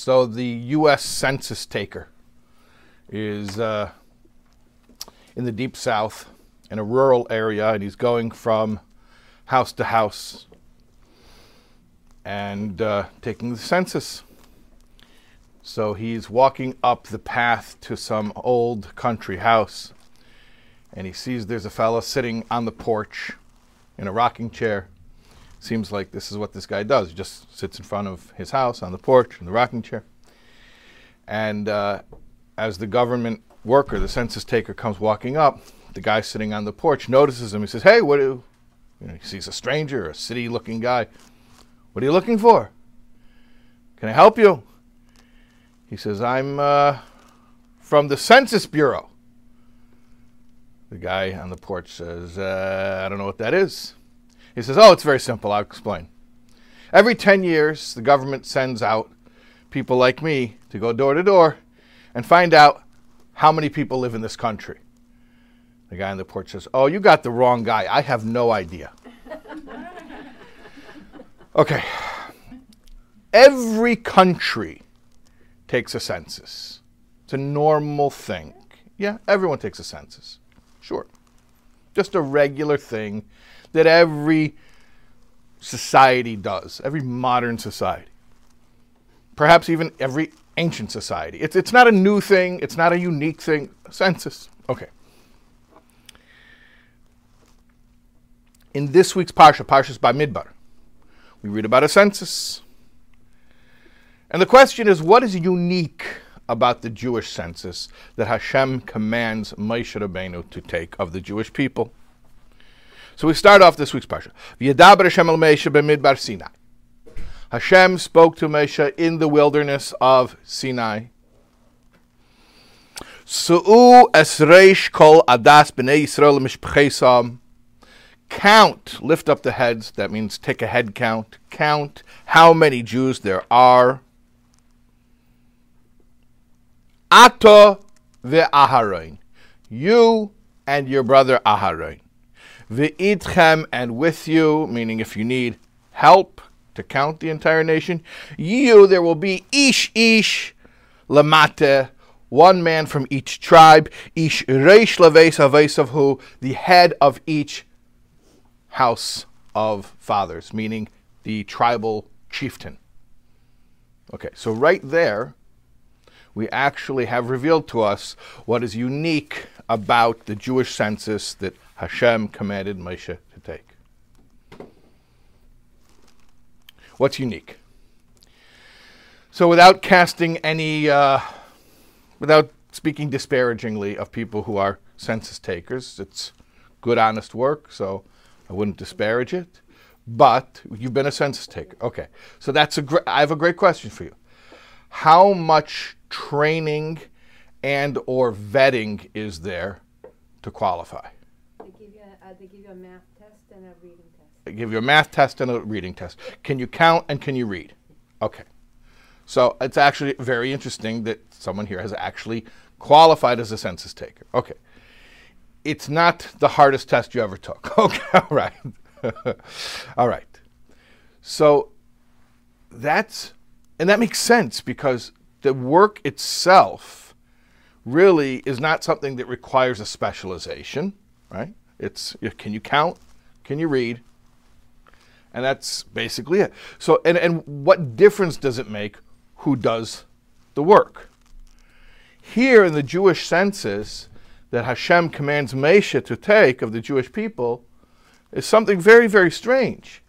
So the U.S. Census taker is uh, in the deep south in a rural area, and he's going from house to house and uh, taking the census. So he's walking up the path to some old country house, and he sees there's a fellow sitting on the porch in a rocking chair. Seems like this is what this guy does. He just sits in front of his house on the porch in the rocking chair. And uh, as the government worker, the census taker, comes walking up, the guy sitting on the porch notices him. He says, "Hey, what do?" You know, he sees a stranger, a city-looking guy. What are you looking for? Can I help you? He says, "I'm uh, from the Census Bureau." The guy on the porch says, uh, "I don't know what that is." He says, "Oh, it's very simple. I'll explain. Every 10 years, the government sends out people like me to go door to door and find out how many people live in this country." The guy on the porch says, Oh, you got the wrong guy. I have no idea. okay. Every country takes a census. It's a normal thing. Yeah, everyone takes a census. Sure. Just a regular thing that every society does, every modern society. Perhaps even every ancient society. It's, it's not a new thing, it's not a unique thing. Census. Okay. In this week's Parsha, Parshas Bamidbar, we read about a census. And the question is what is unique about the Jewish census that Hashem commands Moshe Rabbeinu to take of the Jewish people? So we start off this week's Parsha. V'yadaber Hashem el b'midbar Sinai. Hashem spoke to Moshe in the wilderness of Sinai. Su'u esreish kol adas b'nei Yisrael count, lift up the heads, that means take a head count, count how many Jews there are. Ato ve'aharon, you and your brother Aharon. Ve'itchem, and with you, meaning if you need help to count the entire nation, you, there will be ish ish lamate, one man from each tribe, ish reish laves who, the head of each house of fathers, meaning the tribal chieftain. Okay, so right there, we actually have revealed to us what is unique about the Jewish census that Hashem commanded Moshe to take. What's unique? So, without casting any, uh, without speaking disparagingly of people who are census takers, it's good, honest work. So, I wouldn't disparage it, but you've been a census taker. Okay, so that's a great. I have a great question for you. How much training and or vetting is there to qualify? They give you a, uh, they give you a math test and a reading test. They give you a math test and a reading test. Can you count and can you read? Okay. So it's actually very interesting that someone here has actually qualified as a census taker. Okay it's not the hardest test you ever took. Okay, all right. all right. So that's, and that makes sense because the work itself really is not something that requires a specialization, right? It's can you count? Can you read? And that's basically it. So, and, and what difference does it make who does the work? Here in the Jewish census, that Hashem commands Moshe to take of the Jewish people is something very, very strange.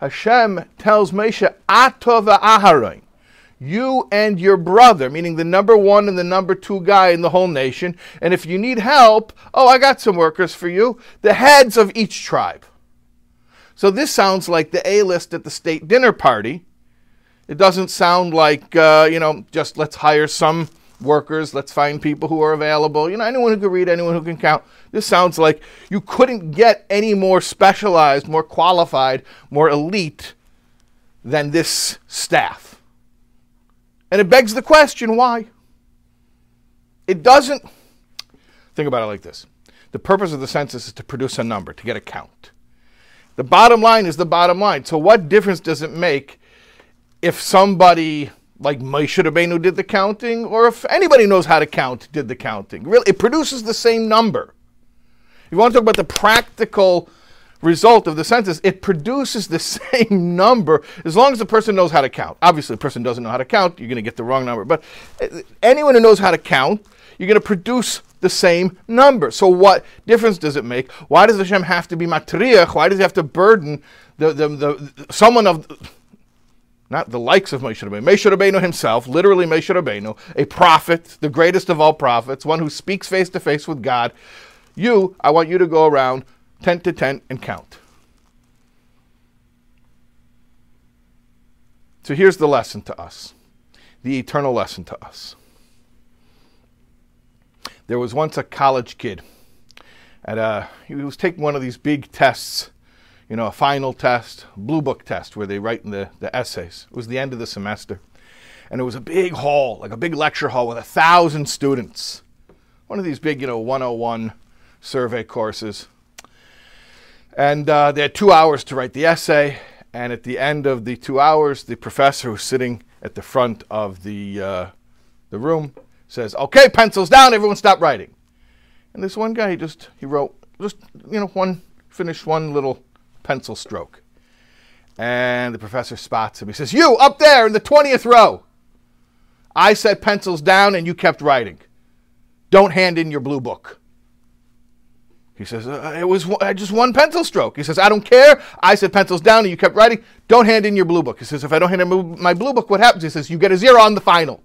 Hashem tells Moshe, Atova Aharon, you and your brother, meaning the number one and the number two guy in the whole nation, and if you need help, oh, I got some workers for you, the heads of each tribe. So this sounds like the A list at the state dinner party. It doesn't sound like, uh, you know, just let's hire some workers. Let's find people who are available. You know, anyone who can read, anyone who can count. This sounds like you couldn't get any more specialized, more qualified, more elite than this staff. And it begs the question why? It doesn't. Think about it like this the purpose of the census is to produce a number, to get a count. The bottom line is the bottom line. So, what difference does it make if somebody like Moshe Rabbeinu did the counting, or if anybody knows how to count, did the counting. Really, it produces the same number. If you want to talk about the practical result of the census, it produces the same number as long as the person knows how to count. Obviously, the person doesn't know how to count, you're going to get the wrong number. But uh, anyone who knows how to count, you're going to produce the same number. So, what difference does it make? Why does Hashem have to be matriach? Why does he have to burden the, the, the someone of not the likes of Moshe Rabbeinu, Moshe Rabbeinu himself, literally Moshe Rabbeinu, a prophet, the greatest of all prophets, one who speaks face to face with God. You, I want you to go around tent to tent and count. So here's the lesson to us, the eternal lesson to us. There was once a college kid, and uh, he was taking one of these big tests you know, a final test, blue book test where they write in the, the essays. It was the end of the semester. And it was a big hall, like a big lecture hall with a thousand students. One of these big, you know, 101 survey courses. And uh, they had two hours to write the essay. And at the end of the two hours, the professor who's sitting at the front of the, uh, the room says, Okay, pencils down, everyone stop writing. And this one guy, he just, he wrote, just, you know, one, finished one little pencil stroke. And the professor spots him. He says, You up there in the 20th row. I set pencils down and you kept writing. Don't hand in your blue book. He says, uh, It was just one pencil stroke. He says, I don't care. I said, pencils down and you kept writing. Don't hand in your blue book. He says, If I don't hand in my blue book, what happens? He says, You get a zero on the final.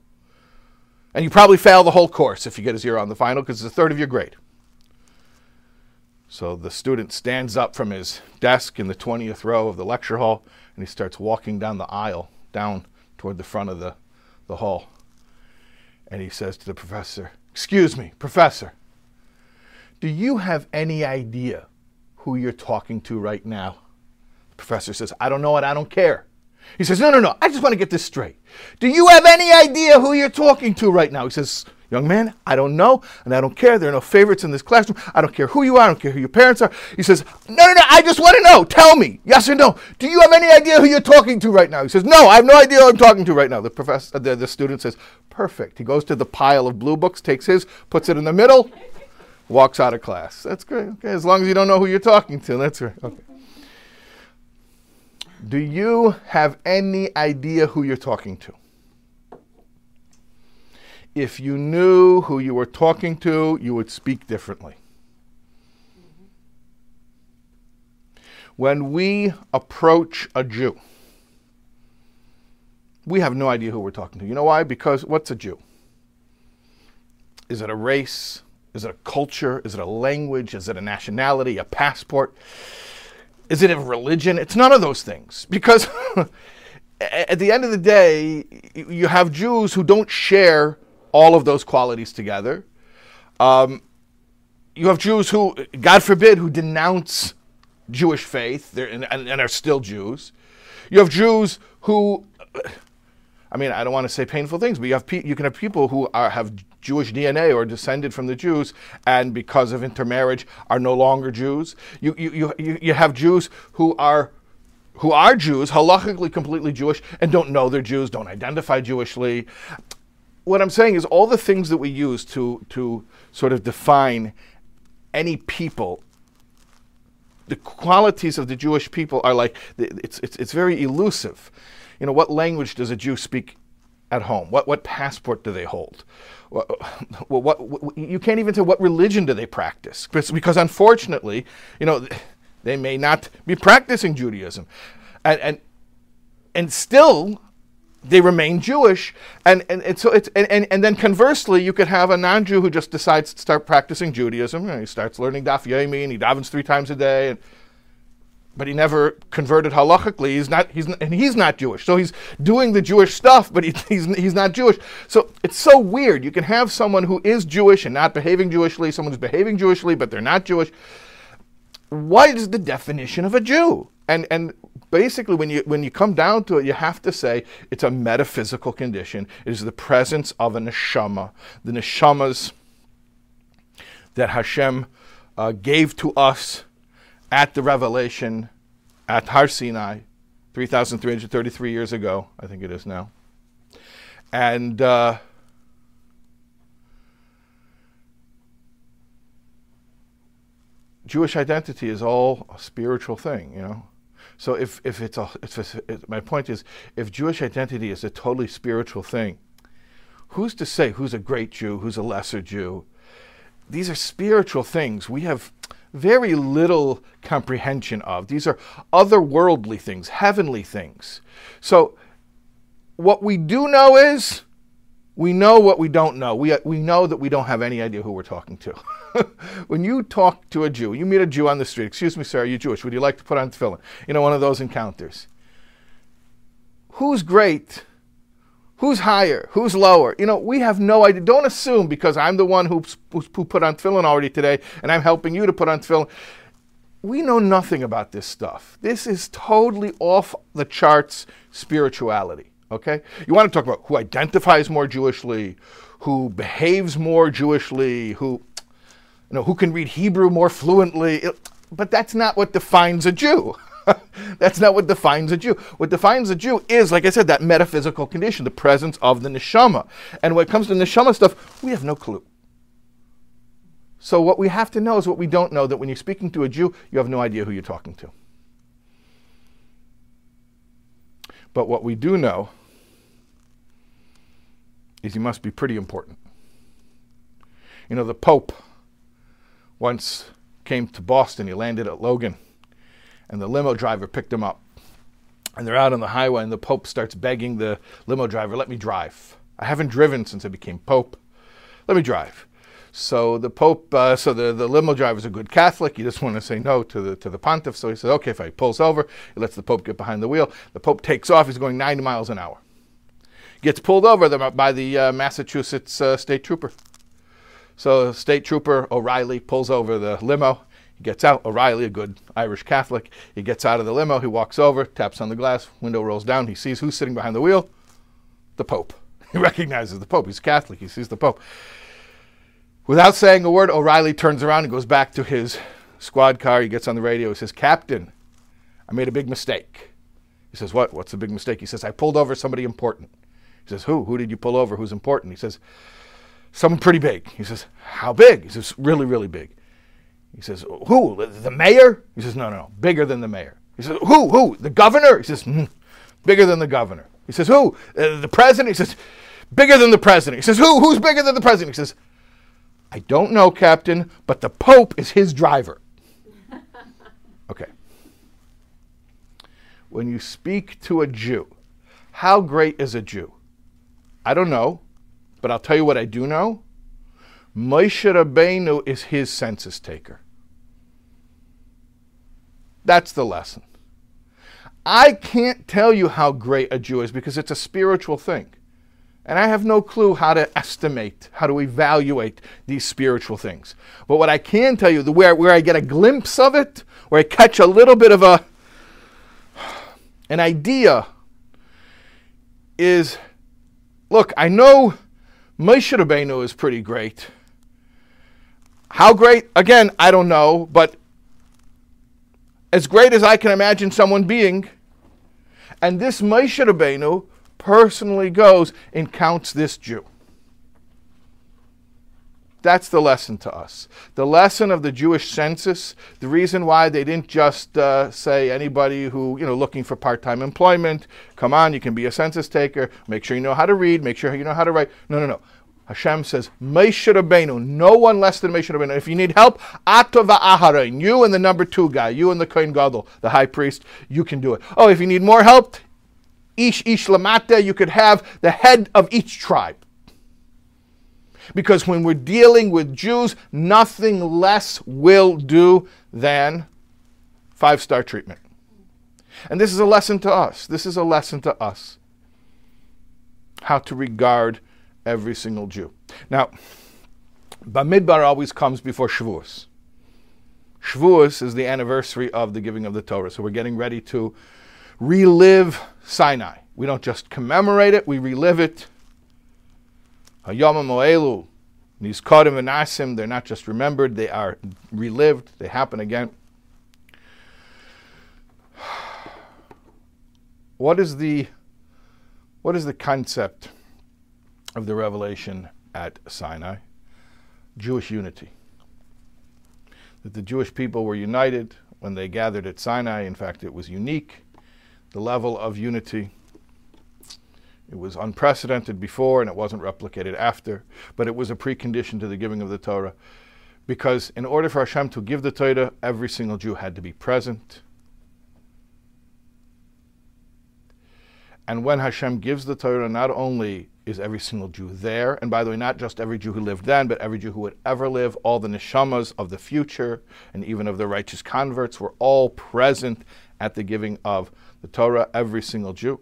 And you probably fail the whole course if you get a zero on the final because it's a third of your grade. So the student stands up from his desk in the 20th row of the lecture hall and he starts walking down the aisle, down toward the front of the, the hall. And he says to the professor, Excuse me, professor, do you have any idea who you're talking to right now? The professor says, I don't know it, I don't care. He says, No, no, no, I just want to get this straight. Do you have any idea who you're talking to right now? He says, Young man, I don't know, and I don't care. There are no favorites in this classroom. I don't care who you are. I don't care who your parents are. He says, No, no, no, I just want to know. Tell me, yes or no. Do you have any idea who you're talking to right now? He says, No, I have no idea who I'm talking to right now. The professor, the, the student says, Perfect. He goes to the pile of blue books, takes his, puts it in the middle, walks out of class. That's great. Okay, as long as you don't know who you're talking to, that's right. Okay. Do you have any idea who you're talking to? if you knew who you were talking to, you would speak differently. When we approach a Jew, we have no idea who we're talking to. You know why? Because what's a Jew? Is it a race? Is it a culture? Is it a language? Is it a nationality? A passport? Is it a religion? It's none of those things. Because at the end of the day, you have Jews who don't share all of those qualities together. Um, you have Jews who, God forbid, who denounce Jewish faith and, and, and, are still Jews. You have Jews who, I mean, I don't want to say painful things, but you have pe- you can have people who are, have Jewish DNA or descended from the Jews, and because of intermarriage are no longer Jews. You you you, you have Jews who are who are Jews, halachically completely Jewish, and don't know they're Jews, don't identify Jewishly what I'm saying is all the things that we use to to sort of define any people the qualities of the Jewish people are like it's, it's, it's very elusive. You know, what language does a Jew speak at home? What, what passport do they hold? What, what, what, you can't even say what religion do they practice because, unfortunately, you know, they may not be practicing Judaism, and and and still they remain Jewish. And, and, and so it's, and, and, and, then conversely, you could have a non Jew who just decides to start practicing Judaism. He starts learning Daf Yomi and he davens three times a day. And, but he never converted halachically. He's not, he's and he's not Jewish. So he's doing the Jewish stuff, but he, he's, he's not Jewish. So it's so weird. You can have someone who is Jewish and not behaving Jewishly, someone who's behaving Jewishly, but they're not Jewish. What is the definition of a Jew? And, and basically when you when you come down to it, you have to say it's a metaphysical condition. It is the presence of a neshama, the neshamas that Hashem uh, gave to us at the revelation at Har Sinai, 3,333 years ago, I think it is now. And uh, Jewish identity is all a spiritual thing, you know. So if, if it's a, if it's, it, my point is, if Jewish identity is a totally spiritual thing, who's to say who's a great Jew, who's a lesser Jew? These are spiritual things we have very little comprehension of. These are otherworldly things, heavenly things. So what we do know is we know what we don't know. We, we know that we don't have any idea who we're talking to. when you talk to a Jew, you meet a Jew on the street, excuse me, sir, are you Jewish? Would you like to put on tefillin? You know, one of those encounters. Who's great? Who's higher? Who's lower? You know, we have no idea. Don't assume because I'm the one who, who put on tefillin already today and I'm helping you to put on tefillin. We know nothing about this stuff. This is totally off the charts spirituality. Okay? You want to talk about who identifies more Jewishly, who behaves more Jewishly, who you know, who can read Hebrew more fluently. But that's not what defines a Jew. that's not what defines a Jew. What defines a Jew is, like I said, that metaphysical condition, the presence of the neshama. And when it comes to neshama stuff, we have no clue. So what we have to know is what we don't know, that when you're speaking to a Jew, you have no idea who you're talking to. But what we do know is he must be pretty important. You know, the Pope once came to Boston. He landed at Logan, and the limo driver picked him up. And they're out on the highway, and the Pope starts begging the limo driver, Let me drive. I haven't driven since I became Pope. Let me drive. So the Pope, uh, so the, the limo driver's a good Catholic. He just want to say no to the to the pontiff. So he says, okay, if he pulls over, he lets the Pope get behind the wheel. The Pope takes off. He's going 90 miles an hour. Gets pulled over by the uh, Massachusetts uh, state trooper. So State Trooper O'Reilly pulls over the limo. He gets out. O'Reilly, a good Irish Catholic, he gets out of the limo. He walks over, taps on the glass, window rolls down. He sees who's sitting behind the wheel? The Pope. He recognizes the Pope. He's Catholic. He sees the Pope. Without saying a word, O'Reilly turns around and goes back to his squad car. He gets on the radio. He says, Captain, I made a big mistake. He says, What? What's the big mistake? He says, I pulled over somebody important. He says, Who? Who did you pull over? Who's important? He says, someone pretty big. He says, How big? He says, Really, really big. He says, Who? The mayor? He says, No, no, no, bigger than the mayor. He says, Who? Who? The governor? He says, mm, Bigger than the governor. He says, Who? Uh, the president? He says, Bigger than the president. He says, Who? Who's bigger than the president? He says, I don't know, Captain, but the Pope is his driver. okay. When you speak to a Jew, how great is a Jew? I don't know. But I'll tell you what I do know. Moshe Rabbeinu is his census taker. That's the lesson. I can't tell you how great a Jew is because it's a spiritual thing. And I have no clue how to estimate, how to evaluate these spiritual things. But what I can tell you, the where, where I get a glimpse of it, where I catch a little bit of a an idea, is look, I know Moshe Rabbeinu is pretty great. How great? Again, I don't know, but as great as I can imagine someone being, and this Moshe Rabbeinu personally goes and counts this Jew. That's the lesson to us. The lesson of the Jewish census, the reason why they didn't just uh, say anybody who, you know, looking for part time employment, come on, you can be a census taker, make sure you know how to read, make sure you know how to write. No, no, no. Hashem says, Moshe Rabbeinu, no one less than Moshe Rabbeinu. If you need help, Atova Aharon, you and the number two guy, you and the Kohen Gadol, the high priest, you can do it. Oh, if you need more help, Ish Ish Lamata, you could have the head of each tribe. Because when we're dealing with Jews, nothing less will do than five star treatment. And this is a lesson to us. This is a lesson to us how to regard every single Jew. Now, Bamidbar always comes before Shavuos. Shavuos is the anniversary of the giving of the Torah. So we're getting ready to relive Sinai. We don't just commemorate it, we relive it Hayama Moelu, Nizkarim and Asim, they're not just remembered, they are relived, they happen again. What is the what is the concept of the revelation at Sinai Jewish unity. That the Jewish people were united when they gathered at Sinai. In fact, it was unique, the level of unity. It was unprecedented before and it wasn't replicated after, but it was a precondition to the giving of the Torah. Because in order for Hashem to give the Torah, every single Jew had to be present. And when Hashem gives the Torah, not only is every single Jew there. And by the way, not just every Jew who lived then, but every Jew who would ever live, all the neshamas of the future, and even of the righteous converts were all present at the giving of the Torah, every single Jew.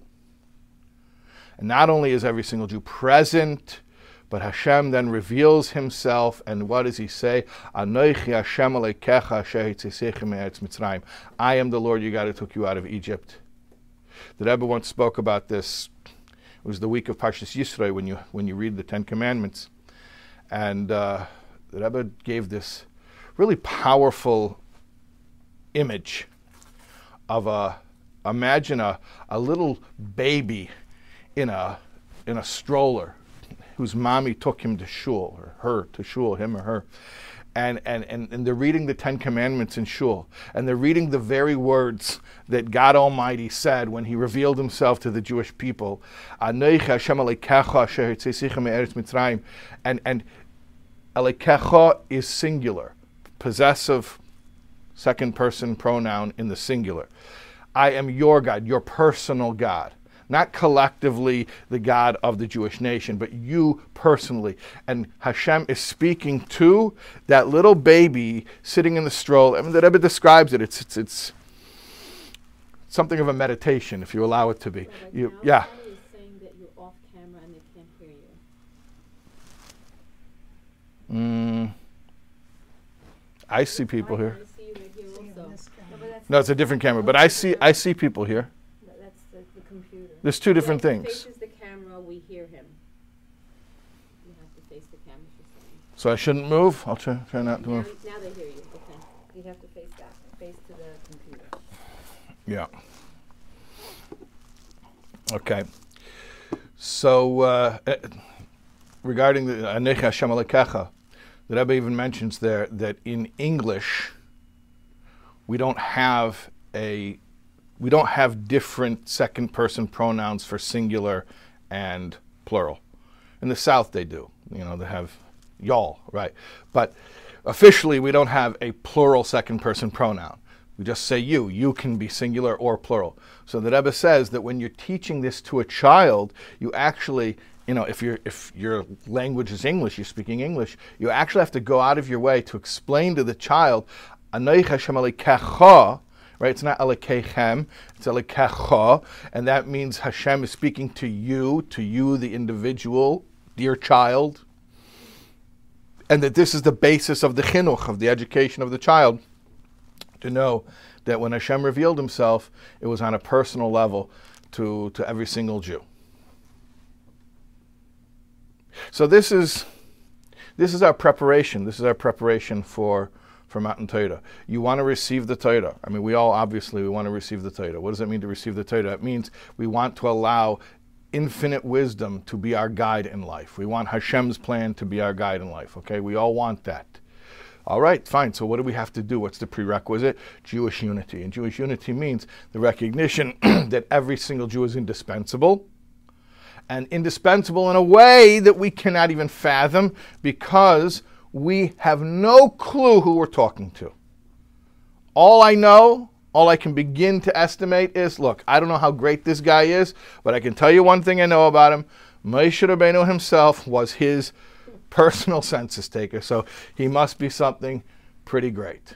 And not only is every single Jew present, but Hashem then reveals himself, and what does he say? I am the Lord you God who took you out of Egypt. The Rebbe once spoke about this was the week of Parshas Yisro when you when you read the Ten Commandments, and uh, the Rebbe gave this really powerful image of a imagine a, a little baby in a in a stroller whose mommy took him to shul or her to shul him or her and, and, and, and they're reading the Ten Commandments in Shul, and they're reading the very words that God Almighty said when He revealed Himself to the Jewish people. And, and Elokecha is singular, possessive, second person pronoun in the singular. I am your God, your personal God not collectively the God of the Jewish nation, but you personally. And Hashem is speaking to that little baby sitting in the stroll. I mean, the Rebbe describes it. It's, it's, it's something of a meditation, if you allow it to be. You, yeah. Mm, I see people here. No, it's a different camera, but I see I see people here. There's two different things. camera, we hear him. You have to face the camera. So I shouldn't move? I'll try, try not to Now, move. now they hear you, okay. You have to face back, face to the computer. Yeah. Okay. So uh, eh, regarding the Anochi Hashem Elokecha, the Rebbe even mentions there that in English we don't have a we don't have different second person pronouns for singular and plural. In the South, they do. You know, they have y'all, right? But officially, we don't have a plural second person pronoun. We just say you. You can be singular or plural. So the Rebbe says that when you're teaching this to a child, you actually, you know, if, you if your language is English, you're speaking English, you actually have to go out of your way to explain to the child, right? It's not Elokeichem, it's Elokecha, and that means Hashem is speaking to you, to you, the individual, dear child, and that this is the basis of the chinuch, of the education of the child, to know that when Hashem revealed himself, it was on a personal level to, to every single Jew. So this is this is our preparation. This is our preparation for for Matan Torah. You want to receive the Torah. I mean, we all obviously we want to receive the Torah. What does it mean to receive the Torah? It means we want to allow infinite wisdom to be our guide in life. We want Hashem's plan to be our guide in life. Okay, we all want that. All right, fine. So what do we have to do? What's the prerequisite? Jewish unity. And Jewish unity means the recognition that every single Jew is indispensable and indispensable in a way that we cannot even fathom because we have no clue who we're talking to. All I know, all I can begin to estimate is look, I don't know how great this guy is, but I can tell you one thing I know about him. Moshe Rabbeinu himself was his personal census taker, so he must be something pretty great.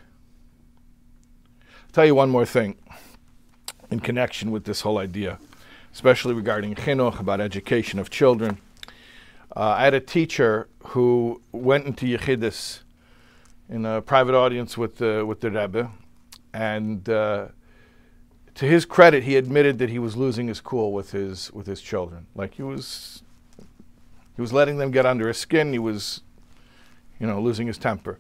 I'll tell you one more thing in connection with this whole idea, especially regarding chinuch, about education of children. Uh, I had a teacher who went into Yechidus in a private audience with the, with the Rebbe, and uh, to his credit, he admitted that he was losing his cool with his with his children. Like he was, he was letting them get under his skin. He was, you know, losing his temper.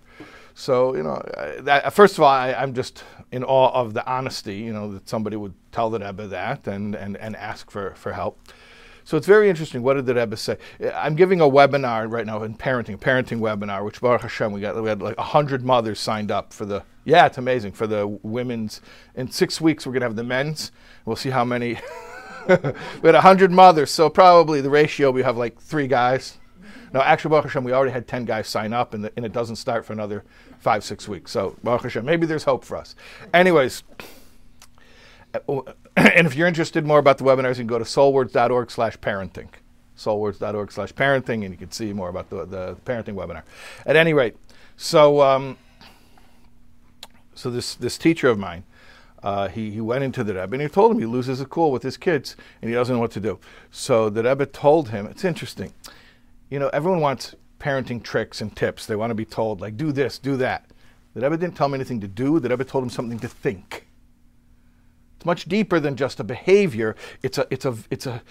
So you know, that, first of all, I, am just in awe of the honesty. You know, that somebody would tell the Rebbe that and and and ask for for help. So it's very interesting. What did the Rebbe say? I'm giving a webinar right now in parenting, parenting webinar, which Baruch Hashem, we got we had like hundred mothers signed up for the. Yeah, it's amazing for the women's. In six weeks, we're gonna have the men's. We'll see how many. we had hundred mothers, so probably the ratio we have like three guys. No, actually, Baruch Hashem, we already had ten guys sign up, and, the, and it doesn't start for another five six weeks. So Baruch Hashem, maybe there's hope for us. Anyways. and if you're interested more about the webinars, you can go to soulwords.org slash parenting. Soulwords.org slash parenting, and you can see more about the, the parenting webinar. At any rate, so um, so this this teacher of mine, uh, he, he went into the Rebbe and he told him he loses his cool with his kids and he doesn't know what to do. So the Rebbe told him, it's interesting. You know, everyone wants parenting tricks and tips. They want to be told, like, do this, do that. The Rebbe didn't tell him anything to do. The Rebbe told him something to think. It's much deeper than just a behavior. It's a, it's a, it's a,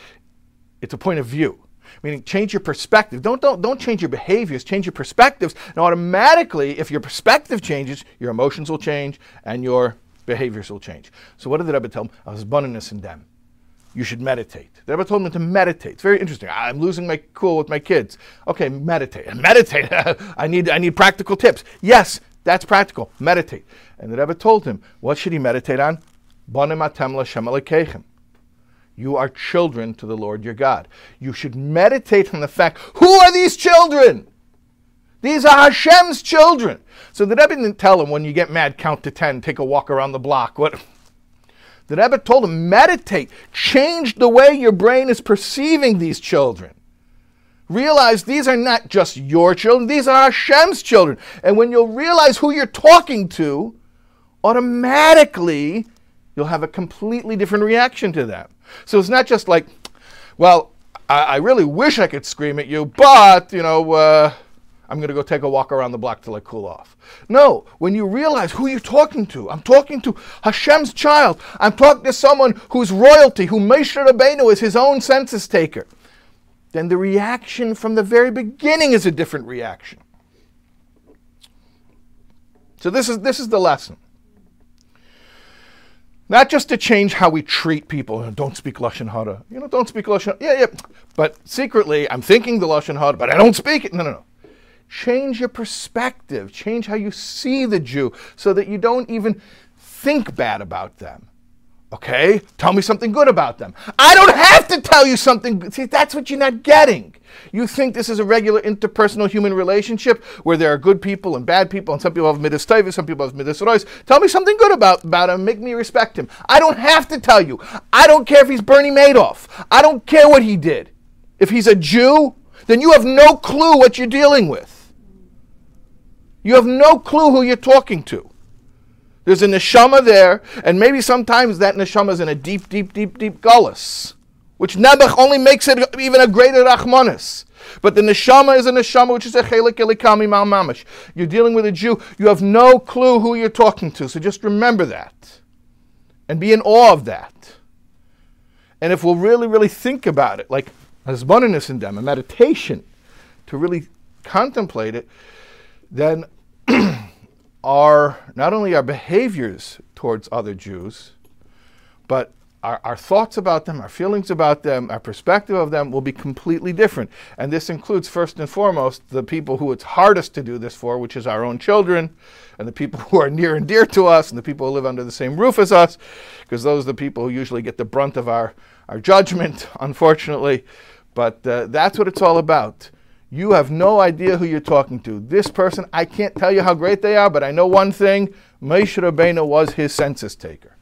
it's a point of view. Meaning, change your perspective. Don't, don't, don't change your behaviors, change your perspectives. And automatically, if your perspective changes, your emotions will change and your behaviors will change. So, what did the Rebbe tell him? I was hisbonenus in them. You should meditate. The Rebbe told him to meditate. It's very interesting. I'm losing my cool with my kids. Okay, meditate. Meditate. I need, I need practical tips. Yes, that's practical. Meditate. And the Rebbe told him, what should he meditate on? You are children to the Lord your God. You should meditate on the fact who are these children? These are Hashem's children. So the Rebbe didn't tell him when you get mad, count to 10, take a walk around the block. What? The Rebbe told him, meditate, change the way your brain is perceiving these children. Realize these are not just your children, these are Hashem's children. And when you'll realize who you're talking to, automatically you'll have a completely different reaction to that. So it's not just like, well, I, I really wish I could scream at you, but, you know, uh, I'm going to go take a walk around the block till I cool off. No, when you realize who you're talking to, I'm talking to Hashem's child. I'm talking to someone who's royalty, who Moshe Rabbeinu is his own census taker. Then the reaction from the very beginning is a different reaction. So this is this is the lesson. Not just to change how we treat people. Don't speak lashon hara. You know, don't speak lashon. Yeah, yeah. But secretly, I'm thinking the lashon hara, but I don't speak it. No, no, no. Change your perspective. Change how you see the Jew, so that you don't even think bad about them. Okay, tell me something good about them. I don't have to tell you something. See, that's what you're not getting. You think this is a regular interpersonal human relationship where there are good people and bad people, and some people have midas taiva, some people have midas rois. Tell me something good about, about him. Make me respect him. I don't have to tell you. I don't care if he's Bernie Madoff. I don't care what he did. If he's a Jew, then you have no clue what you're dealing with. You have no clue who you're talking to. There's a neshama there, and maybe sometimes that neshama is in a deep, deep, deep, deep gullus, which Nebuch only makes it even a greater rachmanis. But the neshama is a neshama which is a chelik elikami mal mamish. You're dealing with a Jew. You have no clue who you're talking to, so just remember that, and be in awe of that. And if we'll really, really think about it, like hisbonenus in them, a meditation, to really contemplate it, then our not only our behaviors towards other Jews, but our, our, thoughts about them, our feelings about them, our perspective of them will be completely different. And this includes, first and foremost, the people who it's hardest to do this for, which is our own children, and the people who are near and dear to us, and the people who live under the same roof as us, because those are the people who usually get the brunt of our, our judgment, unfortunately. But uh, that's what it's all about. You have no idea who you're talking to. This person, I can't tell you how great they are, but I know one thing Moshe Rabbeinu was his census taker.